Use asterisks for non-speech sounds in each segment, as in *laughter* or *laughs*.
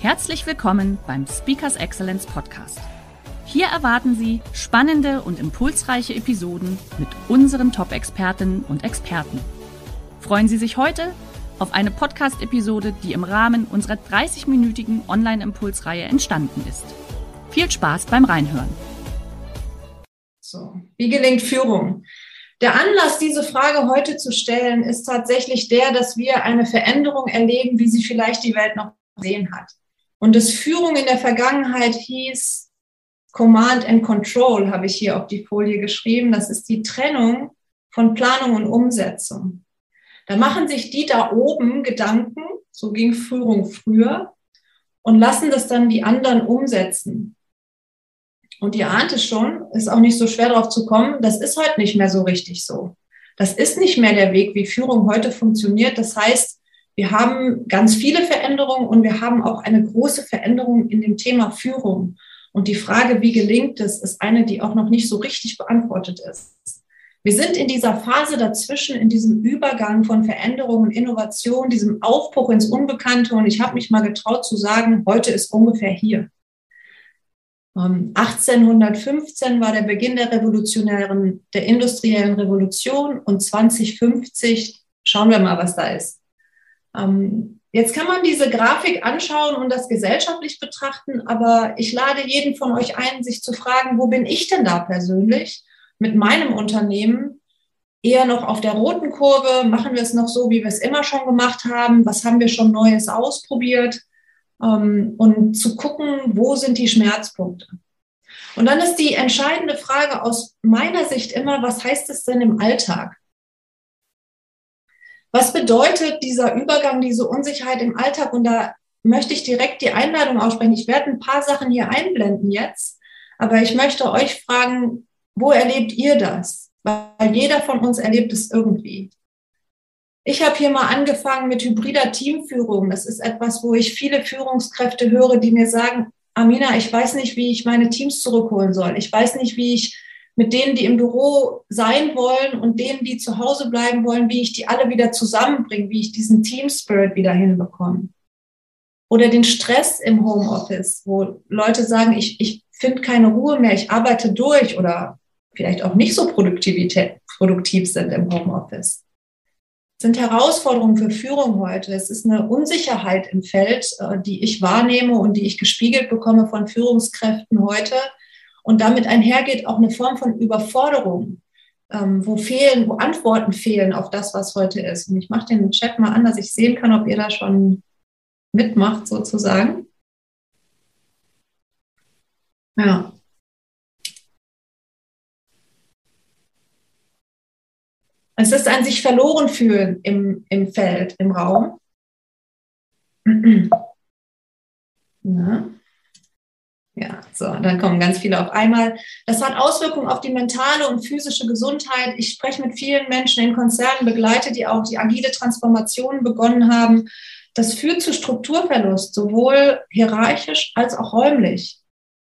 Herzlich willkommen beim Speakers Excellence Podcast. Hier erwarten Sie spannende und impulsreiche Episoden mit unseren Top-Expertinnen und Experten. Freuen Sie sich heute auf eine Podcast-Episode, die im Rahmen unserer 30-minütigen Online-Impulsreihe entstanden ist. Viel Spaß beim Reinhören. So, wie gelingt Führung? Der Anlass, diese Frage heute zu stellen, ist tatsächlich der, dass wir eine Veränderung erleben, wie sie vielleicht die Welt noch gesehen hat. Und das Führung in der Vergangenheit hieß Command and Control, habe ich hier auf die Folie geschrieben. Das ist die Trennung von Planung und Umsetzung. Da machen sich die da oben Gedanken, so ging Führung früher, und lassen das dann die anderen umsetzen. Und ihr ahnt es schon, ist auch nicht so schwer drauf zu kommen, das ist heute nicht mehr so richtig so. Das ist nicht mehr der Weg, wie Führung heute funktioniert. Das heißt, wir haben ganz viele Veränderungen und wir haben auch eine große Veränderung in dem Thema Führung. Und die Frage, wie gelingt es, ist eine, die auch noch nicht so richtig beantwortet ist. Wir sind in dieser Phase dazwischen, in diesem Übergang von Veränderung und Innovation, diesem Aufbruch ins Unbekannte. Und ich habe mich mal getraut zu sagen, heute ist ungefähr hier. 1815 ähm, war der Beginn der revolutionären, der industriellen Revolution und 2050 schauen wir mal, was da ist. Ähm, jetzt kann man diese Grafik anschauen und das gesellschaftlich betrachten, aber ich lade jeden von euch ein, sich zu fragen, wo bin ich denn da persönlich mit meinem Unternehmen? Eher noch auf der roten Kurve, machen wir es noch so, wie wir es immer schon gemacht haben? Was haben wir schon Neues ausprobiert? ähm, und zu gucken, wo sind die Schmerzpunkte. Und dann ist die entscheidende Frage aus meiner Sicht immer, was heißt es denn im Alltag? Was bedeutet dieser Übergang, diese Unsicherheit im Alltag? Und da möchte ich direkt die Einladung aussprechen. Ich werde ein paar Sachen hier einblenden jetzt, aber ich möchte euch fragen, wo erlebt ihr das? Weil jeder von uns erlebt es irgendwie. Ich habe hier mal angefangen mit hybrider Teamführung. Das ist etwas, wo ich viele Führungskräfte höre, die mir sagen, Amina, ich weiß nicht, wie ich meine Teams zurückholen soll. Ich weiß nicht, wie ich mit denen, die im Büro sein wollen und denen, die zu Hause bleiben wollen, wie ich die alle wieder zusammenbringe, wie ich diesen Team Spirit wieder hinbekomme. Oder den Stress im Homeoffice, wo Leute sagen, ich, ich finde keine Ruhe mehr, ich arbeite durch oder vielleicht auch nicht so produktiv sind im Homeoffice sind Herausforderungen für Führung heute. Es ist eine Unsicherheit im Feld, äh, die ich wahrnehme und die ich gespiegelt bekomme von Führungskräften heute. Und damit einhergeht auch eine Form von Überforderung, ähm, wo fehlen, wo Antworten fehlen auf das, was heute ist. Und ich mache den Chat mal an, dass ich sehen kann, ob ihr da schon mitmacht, sozusagen. Ja. Es ist ein sich verloren fühlen im, im Feld, im Raum. *clears throat* Ja. Ja, so, dann kommen ganz viele auf einmal. Das hat Auswirkungen auf die mentale und physische Gesundheit. Ich spreche mit vielen Menschen in Konzernen, begleite die auch, die agile Transformationen begonnen haben. Das führt zu Strukturverlust, sowohl hierarchisch als auch räumlich.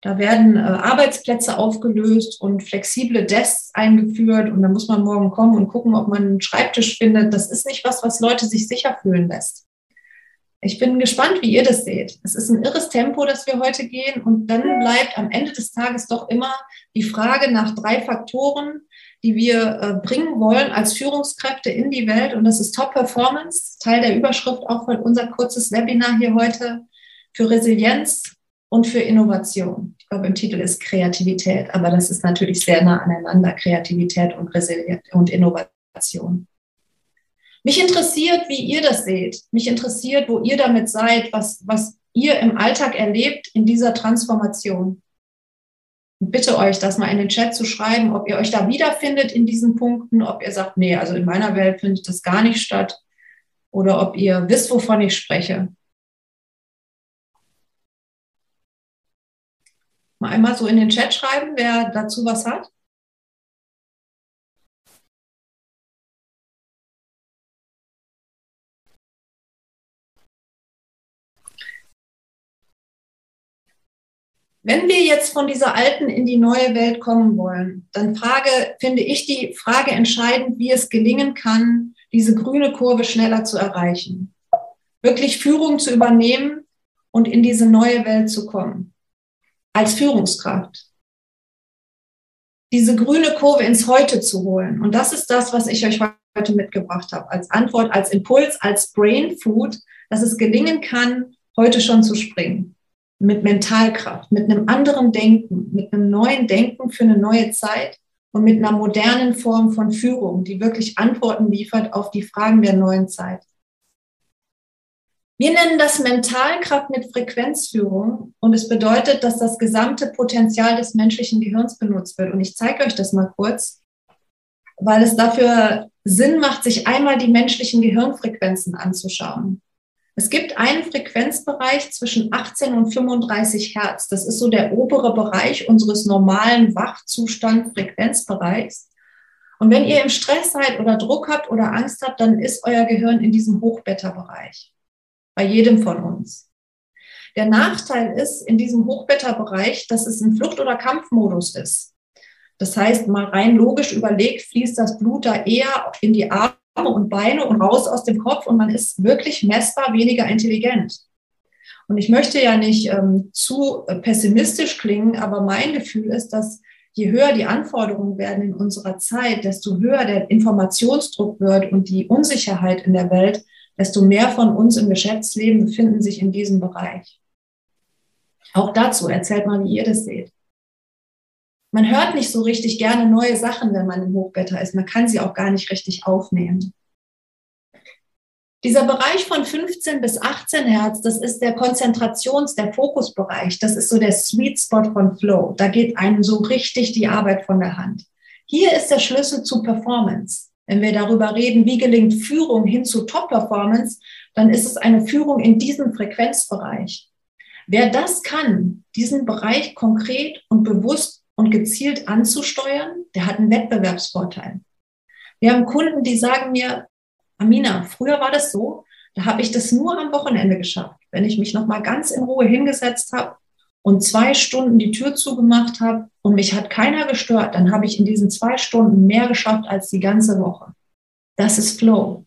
Da werden äh, Arbeitsplätze aufgelöst und flexible Desks eingeführt und dann muss man morgen kommen und gucken, ob man einen Schreibtisch findet. Das ist nicht was, was Leute sich sicher fühlen lässt. Ich bin gespannt, wie ihr das seht. Es ist ein irres Tempo, das wir heute gehen und dann bleibt am Ende des Tages doch immer die Frage nach drei Faktoren, die wir äh, bringen wollen als Führungskräfte in die Welt und das ist Top Performance, Teil der Überschrift auch von unser kurzes Webinar hier heute für Resilienz, und für Innovation. Ich glaube, im Titel ist Kreativität, aber das ist natürlich sehr nah aneinander, Kreativität und Resilienz und Innovation. Mich interessiert, wie ihr das seht. Mich interessiert, wo ihr damit seid, was, was ihr im Alltag erlebt in dieser Transformation. Und bitte euch, das mal in den Chat zu schreiben, ob ihr euch da wiederfindet in diesen Punkten, ob ihr sagt, nee, also in meiner Welt findet das gar nicht statt oder ob ihr wisst, wovon ich spreche. Mal einmal so in den Chat schreiben, wer dazu was hat. Wenn wir jetzt von dieser alten in die neue Welt kommen wollen, dann frage, finde ich die Frage entscheidend, wie es gelingen kann, diese grüne Kurve schneller zu erreichen. Wirklich Führung zu übernehmen und in diese neue Welt zu kommen. Als Führungskraft. Diese grüne Kurve ins Heute zu holen. Und das ist das, was ich euch heute mitgebracht habe. Als Antwort, als Impuls, als Brain Food, dass es gelingen kann, heute schon zu springen mit Mentalkraft, mit einem anderen Denken, mit einem neuen Denken für eine neue Zeit und mit einer modernen Form von Führung, die wirklich Antworten liefert auf die Fragen der neuen Zeit. Wir nennen das Mentalkraft mit Frequenzführung und es bedeutet, dass das gesamte Potenzial des menschlichen Gehirns benutzt wird. Und ich zeige euch das mal kurz, weil es dafür Sinn macht, sich einmal die menschlichen Gehirnfrequenzen anzuschauen. Es gibt einen Frequenzbereich zwischen 18 und 35 Hertz. Das ist so der obere Bereich unseres normalen Wachzustand-Frequenzbereichs. Und wenn ihr im Stress seid oder Druck habt oder Angst habt, dann ist euer Gehirn in diesem Hochbeta-Bereich. Bei jedem von uns. Der Nachteil ist in diesem Hochbeta-Bereich, dass es ein Flucht- oder Kampfmodus ist. Das heißt, mal rein logisch überlegt, fließt das Blut da eher in die Arme und Beine und raus aus dem Kopf und man ist wirklich messbar weniger intelligent. Und ich möchte ja nicht ähm, zu pessimistisch klingen, aber mein Gefühl ist, dass je höher die Anforderungen werden in unserer Zeit, desto höher der Informationsdruck wird und die Unsicherheit in der Welt, desto mehr von uns im Geschäftsleben befinden sich in diesem Bereich. Auch dazu erzählt mal, wie ihr das seht man hört nicht so richtig gerne neue Sachen, wenn man im Hochbeta ist. Man kann sie auch gar nicht richtig aufnehmen. Dieser Bereich von 15 bis 18 Hertz, das ist der Konzentrations-, der Fokusbereich. Das ist so der Sweet Spot von Flow. Da geht einem so richtig die Arbeit von der Hand. Hier ist der Schlüssel zu Performance. Wenn wir darüber reden, wie gelingt Führung hin zu Top-Performance, dann ist es eine Führung in diesem Frequenzbereich. Wer das kann, diesen Bereich konkret und bewusst und gezielt anzusteuern, der hat einen Wettbewerbsvorteil. Wir haben Kunden, die sagen mir, Amina, früher war das so, da habe ich das nur am Wochenende geschafft, wenn ich mich noch mal ganz in Ruhe hingesetzt habe und zwei Stunden die Tür zugemacht habe und mich hat keiner gestört, dann habe ich in diesen zwei Stunden mehr geschafft als die ganze Woche. Das ist Flow.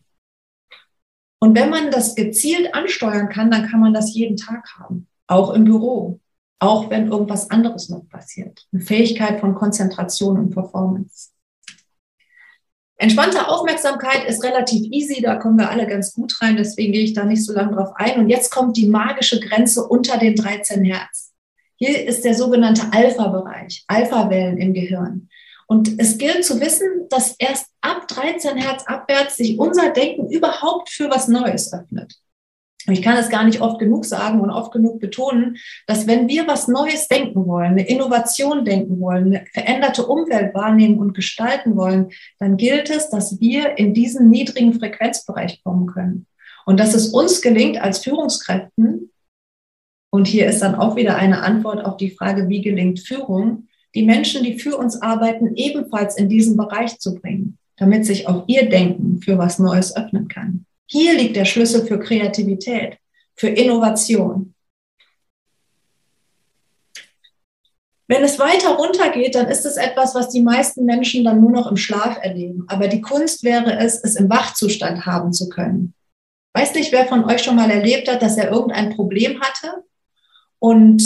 Und wenn man das gezielt ansteuern kann, dann kann man das jeden Tag haben, auch im Büro auch wenn irgendwas anderes noch passiert. Eine Fähigkeit von Konzentration und Performance. Entspannte Aufmerksamkeit ist relativ easy, da kommen wir alle ganz gut rein, deswegen gehe ich da nicht so lange drauf ein. Und jetzt kommt die magische Grenze unter den 13 Hertz. Hier ist der sogenannte Alpha-Bereich, Alpha-Wellen im Gehirn. Und es gilt zu wissen, dass erst ab 13 Hertz abwärts sich unser Denken überhaupt für was Neues öffnet. Ich kann es gar nicht oft genug sagen und oft genug betonen, dass wenn wir was Neues denken wollen, eine Innovation denken wollen, eine veränderte Umwelt wahrnehmen und gestalten wollen, dann gilt es, dass wir in diesen niedrigen Frequenzbereich kommen können. Und dass es uns gelingt als Führungskräften, und hier ist dann auch wieder eine Antwort auf die Frage, wie gelingt Führung, die Menschen, die für uns arbeiten, ebenfalls in diesen Bereich zu bringen, damit sich auch ihr Denken für was Neues öffnen kann. Hier liegt der Schlüssel für Kreativität, für Innovation. Wenn es weiter runtergeht, dann ist es etwas, was die meisten Menschen dann nur noch im Schlaf erleben. Aber die Kunst wäre es, es im Wachzustand haben zu können. Weiß nicht, wer von euch schon mal erlebt hat, dass er irgendein Problem hatte und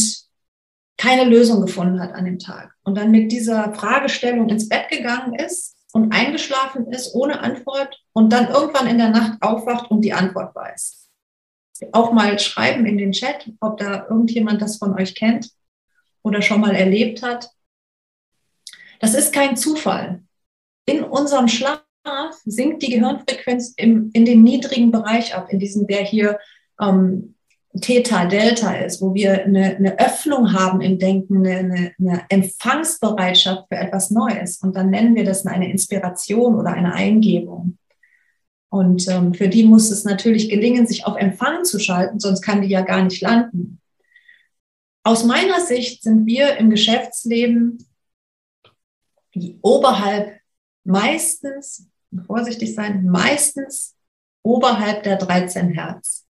keine Lösung gefunden hat an dem Tag und dann mit dieser Fragestellung ins Bett gegangen ist und eingeschlafen ist ohne Antwort und dann irgendwann in der Nacht aufwacht und die Antwort weiß. Auch mal schreiben in den Chat, ob da irgendjemand das von euch kennt oder schon mal erlebt hat. Das ist kein Zufall. In unserem Schlaf sinkt die Gehirnfrequenz im, in den niedrigen Bereich ab, in diesem, der hier ähm, Theta, Delta ist, wo wir eine, eine Öffnung haben im Denken, eine, eine, Empfangsbereitschaft für etwas Neues. Und dann nennen wir das eine Inspiration oder eine Eingebung. Und ähm, für die muss es natürlich gelingen, sich auf Empfang zu schalten, sonst kann die ja gar nicht landen. aus meiner Sicht sind wir im Geschäftsleben oberhalb meistens, vorsichtig sein, meistens oberhalb der 13 Hertz.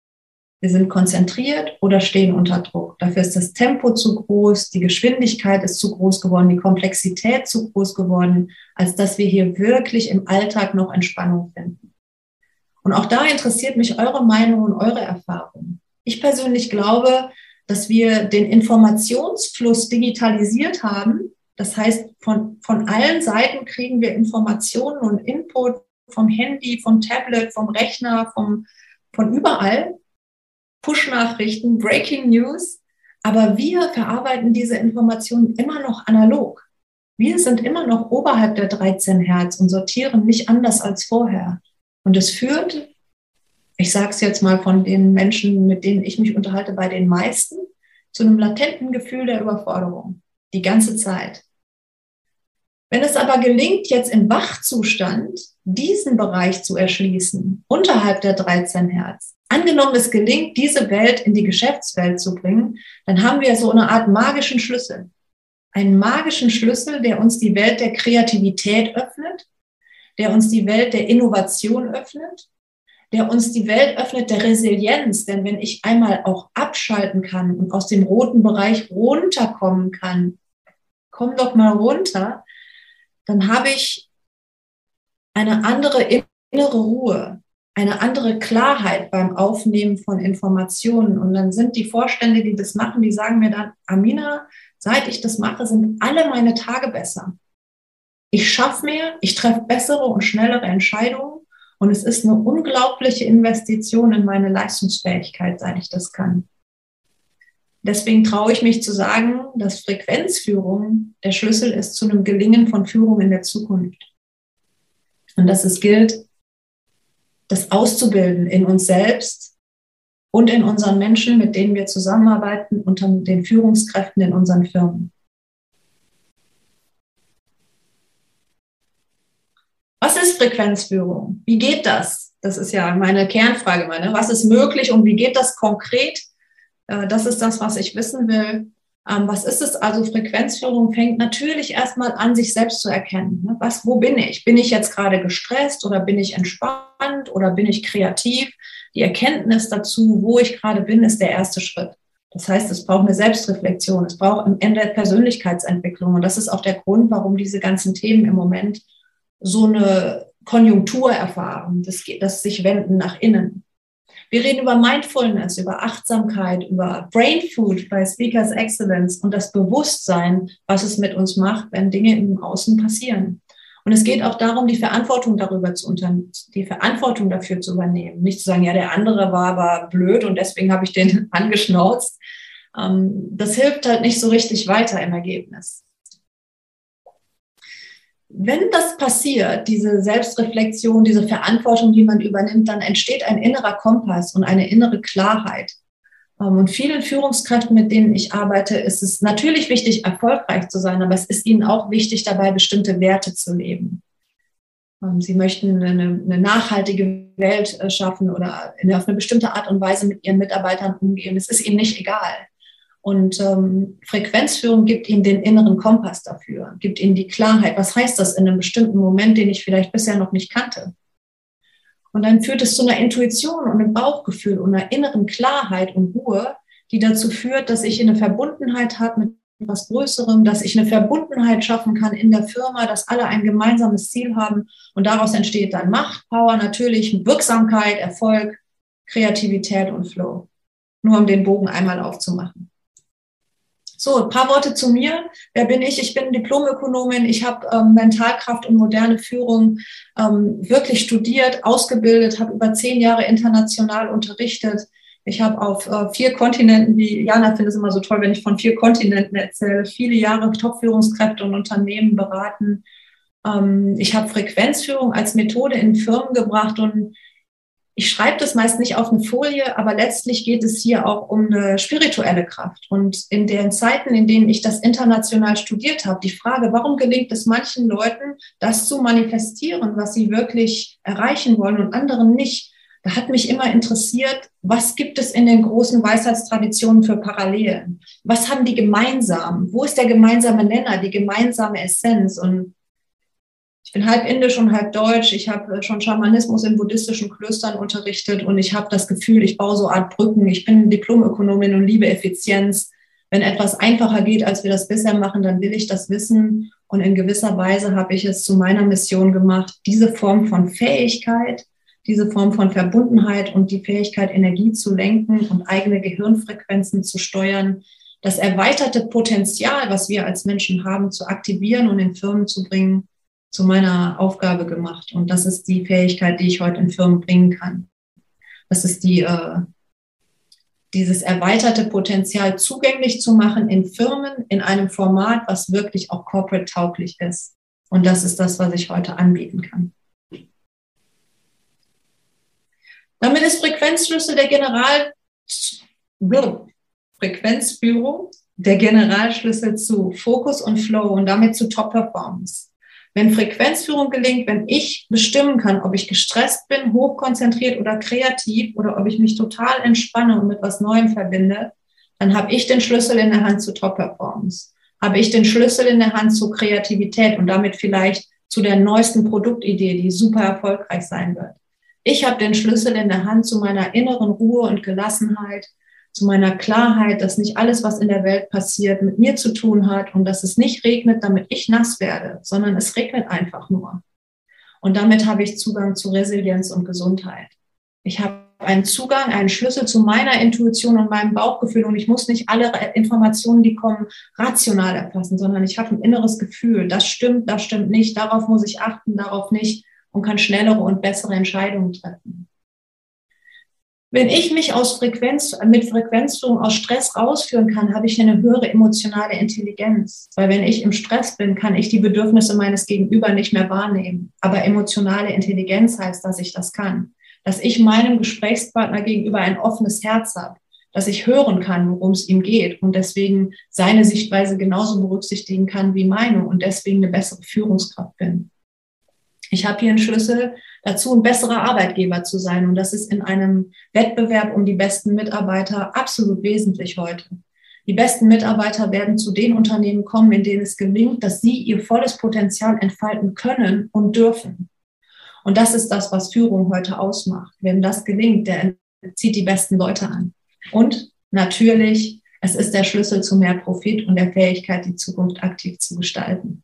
Wir sind konzentriert oder stehen unter Druck. Dafür ist das Tempo zu groß, die Geschwindigkeit ist zu groß geworden, die Komplexität zu groß geworden, als dass wir hier wirklich im Alltag noch Entspannung finden. Und auch da interessiert mich eure Meinung und eure Erfahrung. Ich persönlich glaube, dass wir den Informationsfluss digitalisiert haben. Das heißt, von, von allen Seiten kriegen wir Informationen und Input vom Handy, vom Tablet, vom Rechner, vom, von überall. Push-Nachrichten, Breaking News. Aber wir verarbeiten diese Informationen immer noch analog. Wir sind immer noch oberhalb der 13 Hertz und sortieren nicht anders als vorher. Und es führt ich sage es jetzt mal von den Menschen, mit denen ich mich unterhalte, bei den meisten, zu einem latenten Gefühl der Überforderung. Die ganze Zeit. Wenn es aber gelingt, jetzt im Wachzustand diesen Bereich zu erschließen, unterhalb der 13 Hertz, angenommen es gelingt, diese Welt in die Geschäftswelt zu bringen, dann haben wir so eine Art magischen Schlüssel. Einen magischen Schlüssel, der uns die Welt der Kreativität öffnet, der uns die Welt der Innovation öffnet, der uns die Welt öffnet, der Resilienz. Denn wenn ich einmal auch abschalten kann und aus dem roten Bereich runterkommen kann, komm doch mal runter, dann habe ich eine andere innere Ruhe, eine andere Klarheit beim Aufnehmen von Informationen. Und dann sind die Vorstände, die das machen, die sagen mir dann, Amina, seit ich das mache, sind alle meine Tage besser. Ich schaffe mehr, ich treffe bessere und schnellere Entscheidungen und es ist eine unglaubliche Investition in meine Leistungsfähigkeit, seit ich das kann. Deswegen traue ich mich zu sagen, dass Frequenzführung der Schlüssel ist zu einem Gelingen von Führung in der Zukunft. Und dass es gilt, das auszubilden in uns selbst und in unseren Menschen, mit denen wir zusammenarbeiten, unter den Führungskräften in unseren Firmen. Was ist Frequenzführung? Wie geht das? Das ist ja meine Kernfrage. Meine. Was ist möglich und wie geht das konkret? Äh, das ist das, was ich wissen will. Ähm, was ist es also? Frequenzführung fängt natürlich erstmal an, sich selbst zu erkennen. Ne? Was, wo bin ich? Bin ich jetzt gerade gestresst oder bin ich entspannt oder bin ich kreativ? Die Erkenntnis dazu, wo ich gerade bin, ist der erste Schritt. Das heißt, es braucht eine Selbstreflexion, es braucht am Ende Persönlichkeitsentwicklung. Und das ist auch der Grund, warum diese ganzen Themen im Moment so eine Konjunktur erfahren, das, das sich wenden nach innen. Wir reden über Mindfulness, über Achtsamkeit, über Brain Food bei Speakers Excellence und das Bewusstsein, was es mit uns macht, wenn Dinge im Außen passieren. Und es geht auch darum, die Verantwortung darüber zu unternehmen, die Verantwortung dafür zu übernehmen. Nicht zu sagen, ja, der andere war aber blöd und deswegen habe ich den *laughs* angeschnauzt. Ähm, das hilft halt nicht so richtig weiter im Ergebnis wenn das passiert, diese Selbstreflexion, diese Verantwortung, die man übernimmt, dann entsteht ein innerer Kompass und eine innere Klarheit. Ähm, und vielen Führungskräften, mit denen ich arbeite, ist es natürlich wichtig, erfolgreich zu sein, aber es ist ihnen auch wichtig, dabei bestimmte Werte zu leben. Ähm, sie möchten eine, eine nachhaltige Welt äh, schaffen oder auf eine bestimmte Art und Weise mit ihren Mitarbeitern umgehen. Es ist ihnen nicht egal. Und ähm, Frequenzführung gibt ihnen den inneren Kompass dafür, gibt ihnen die Klarheit. Was heißt das in einem bestimmten Moment, den ich vielleicht bisher noch nicht kannte? Und dann führt es zu einer Intuition und einem Bauchgefühl und einer inneren Klarheit und Ruhe, die dazu führt, dass ich eine Verbundenheit habe mit etwas Größerem, dass ich eine Verbundenheit schaffen kann in der Firma, dass alle ein gemeinsames Ziel haben und daraus entsteht dann Macht, Power, natürlich Wirksamkeit, Erfolg, Kreativität und Flow. Nur um den Bogen einmal aufzumachen. So, ein paar Worte zu mir. Wer bin ich? Ich bin Diplomökonomin. Ich habe ähm, Mentalkraft und moderne Führung ähm, wirklich studiert, ausgebildet, habe über zehn Jahre international unterrichtet. Ich habe auf äh, vier Kontinenten, wie Jana findet es immer so toll, wenn ich von vier Kontinenten erzähle, viele Jahre Top-Führungskräfte und Unternehmen beraten. Ähm, ich habe Frequenzführung als Methode in Firmen gebracht und ich schreibe das meist nicht auf eine Folie, aber letztlich geht es hier auch um eine spirituelle Kraft. Und in den Zeiten, in denen ich das international studiert habe, die Frage, warum gelingt es manchen Leuten, das zu manifestieren, was sie wirklich erreichen wollen und anderen nicht, da hat mich immer interessiert, was gibt es in den großen Weisheitstraditionen für Parallelen? Was haben die gemeinsam? Wo ist der gemeinsame Nenner, die gemeinsame Essenz? Und bin halb indisch und halb deutsch. Ich habe schon Schamanismus in buddhistischen Klöstern unterrichtet und ich habe das Gefühl, ich baue so Art Brücken. Ich bin Diplomökonomin und liebe Effizienz. Wenn etwas einfacher geht, als wir das bisher machen, dann will ich das wissen. Und in gewisser Weise habe ich es zu meiner Mission gemacht, diese Form von Fähigkeit, diese Form von Verbundenheit und die Fähigkeit, Energie zu lenken und eigene Gehirnfrequenzen zu steuern, das erweiterte Potenzial, was wir als Menschen haben, zu aktivieren und in Firmen zu bringen, zu meiner Aufgabe gemacht. Und das ist die Fähigkeit, die ich heute in Firmen bringen kann. Das ist die, äh, dieses erweiterte Potenzial zugänglich zu machen in Firmen in einem Format, was wirklich auch corporate tauglich ist. Und das ist das, was ich heute anbieten kann. Damit ist Frequenzschlüssel der General Frequenzführung der Generalschlüssel zu Fokus und Flow und damit zu Top Performance. Wenn Frequenzführung gelingt, wenn ich bestimmen kann, ob ich gestresst bin, hochkonzentriert oder kreativ oder ob ich mich total entspanne und mit was Neuem verbinde, dann habe ich den Schlüssel in der Hand zu Top Performance. Habe ich den Schlüssel in der Hand zu Kreativität und damit vielleicht zu der neuesten Produktidee, die super erfolgreich sein wird. Ich habe den Schlüssel in der Hand zu meiner inneren Ruhe und Gelassenheit, zu meiner Klarheit, dass nicht alles, was in der Welt passiert, mit mir zu tun hat und dass es nicht regnet, damit ich nass werde, sondern es regnet einfach nur. Und damit habe ich Zugang zu Resilienz und Gesundheit. Ich habe einen Zugang, einen Schlüssel zu meiner Intuition und meinem Bauchgefühl und ich muss nicht alle Informationen, die kommen, rational erfassen, sondern ich habe ein inneres Gefühl, das stimmt, das stimmt nicht, darauf muss ich achten, darauf nicht und kann schnellere und bessere Entscheidungen treffen. Wenn ich mich aus Frequenz, mit Frequenzführung aus Stress rausführen kann, habe ich eine höhere emotionale Intelligenz. Weil wenn ich im Stress bin, kann ich die Bedürfnisse meines Gegenüber nicht mehr wahrnehmen. Aber emotionale Intelligenz heißt, dass ich das kann. Dass ich meinem Gesprächspartner gegenüber ein offenes Herz habe. Dass ich hören kann, worum es ihm geht und deswegen seine Sichtweise genauso berücksichtigen kann wie meine und deswegen eine bessere Führungskraft bin. Ich habe hier einen Schlüssel dazu, ein besserer Arbeitgeber zu sein. Und das ist in einem Wettbewerb um die besten Mitarbeiter absolut wesentlich heute. Die besten Mitarbeiter werden zu den Unternehmen kommen, in denen es gelingt, dass sie ihr volles Potenzial entfalten können und dürfen. Und das ist das, was Führung heute ausmacht. Wenn das gelingt, der zieht die besten Leute an. Und natürlich, es ist der Schlüssel zu mehr Profit und der Fähigkeit, die Zukunft aktiv zu gestalten.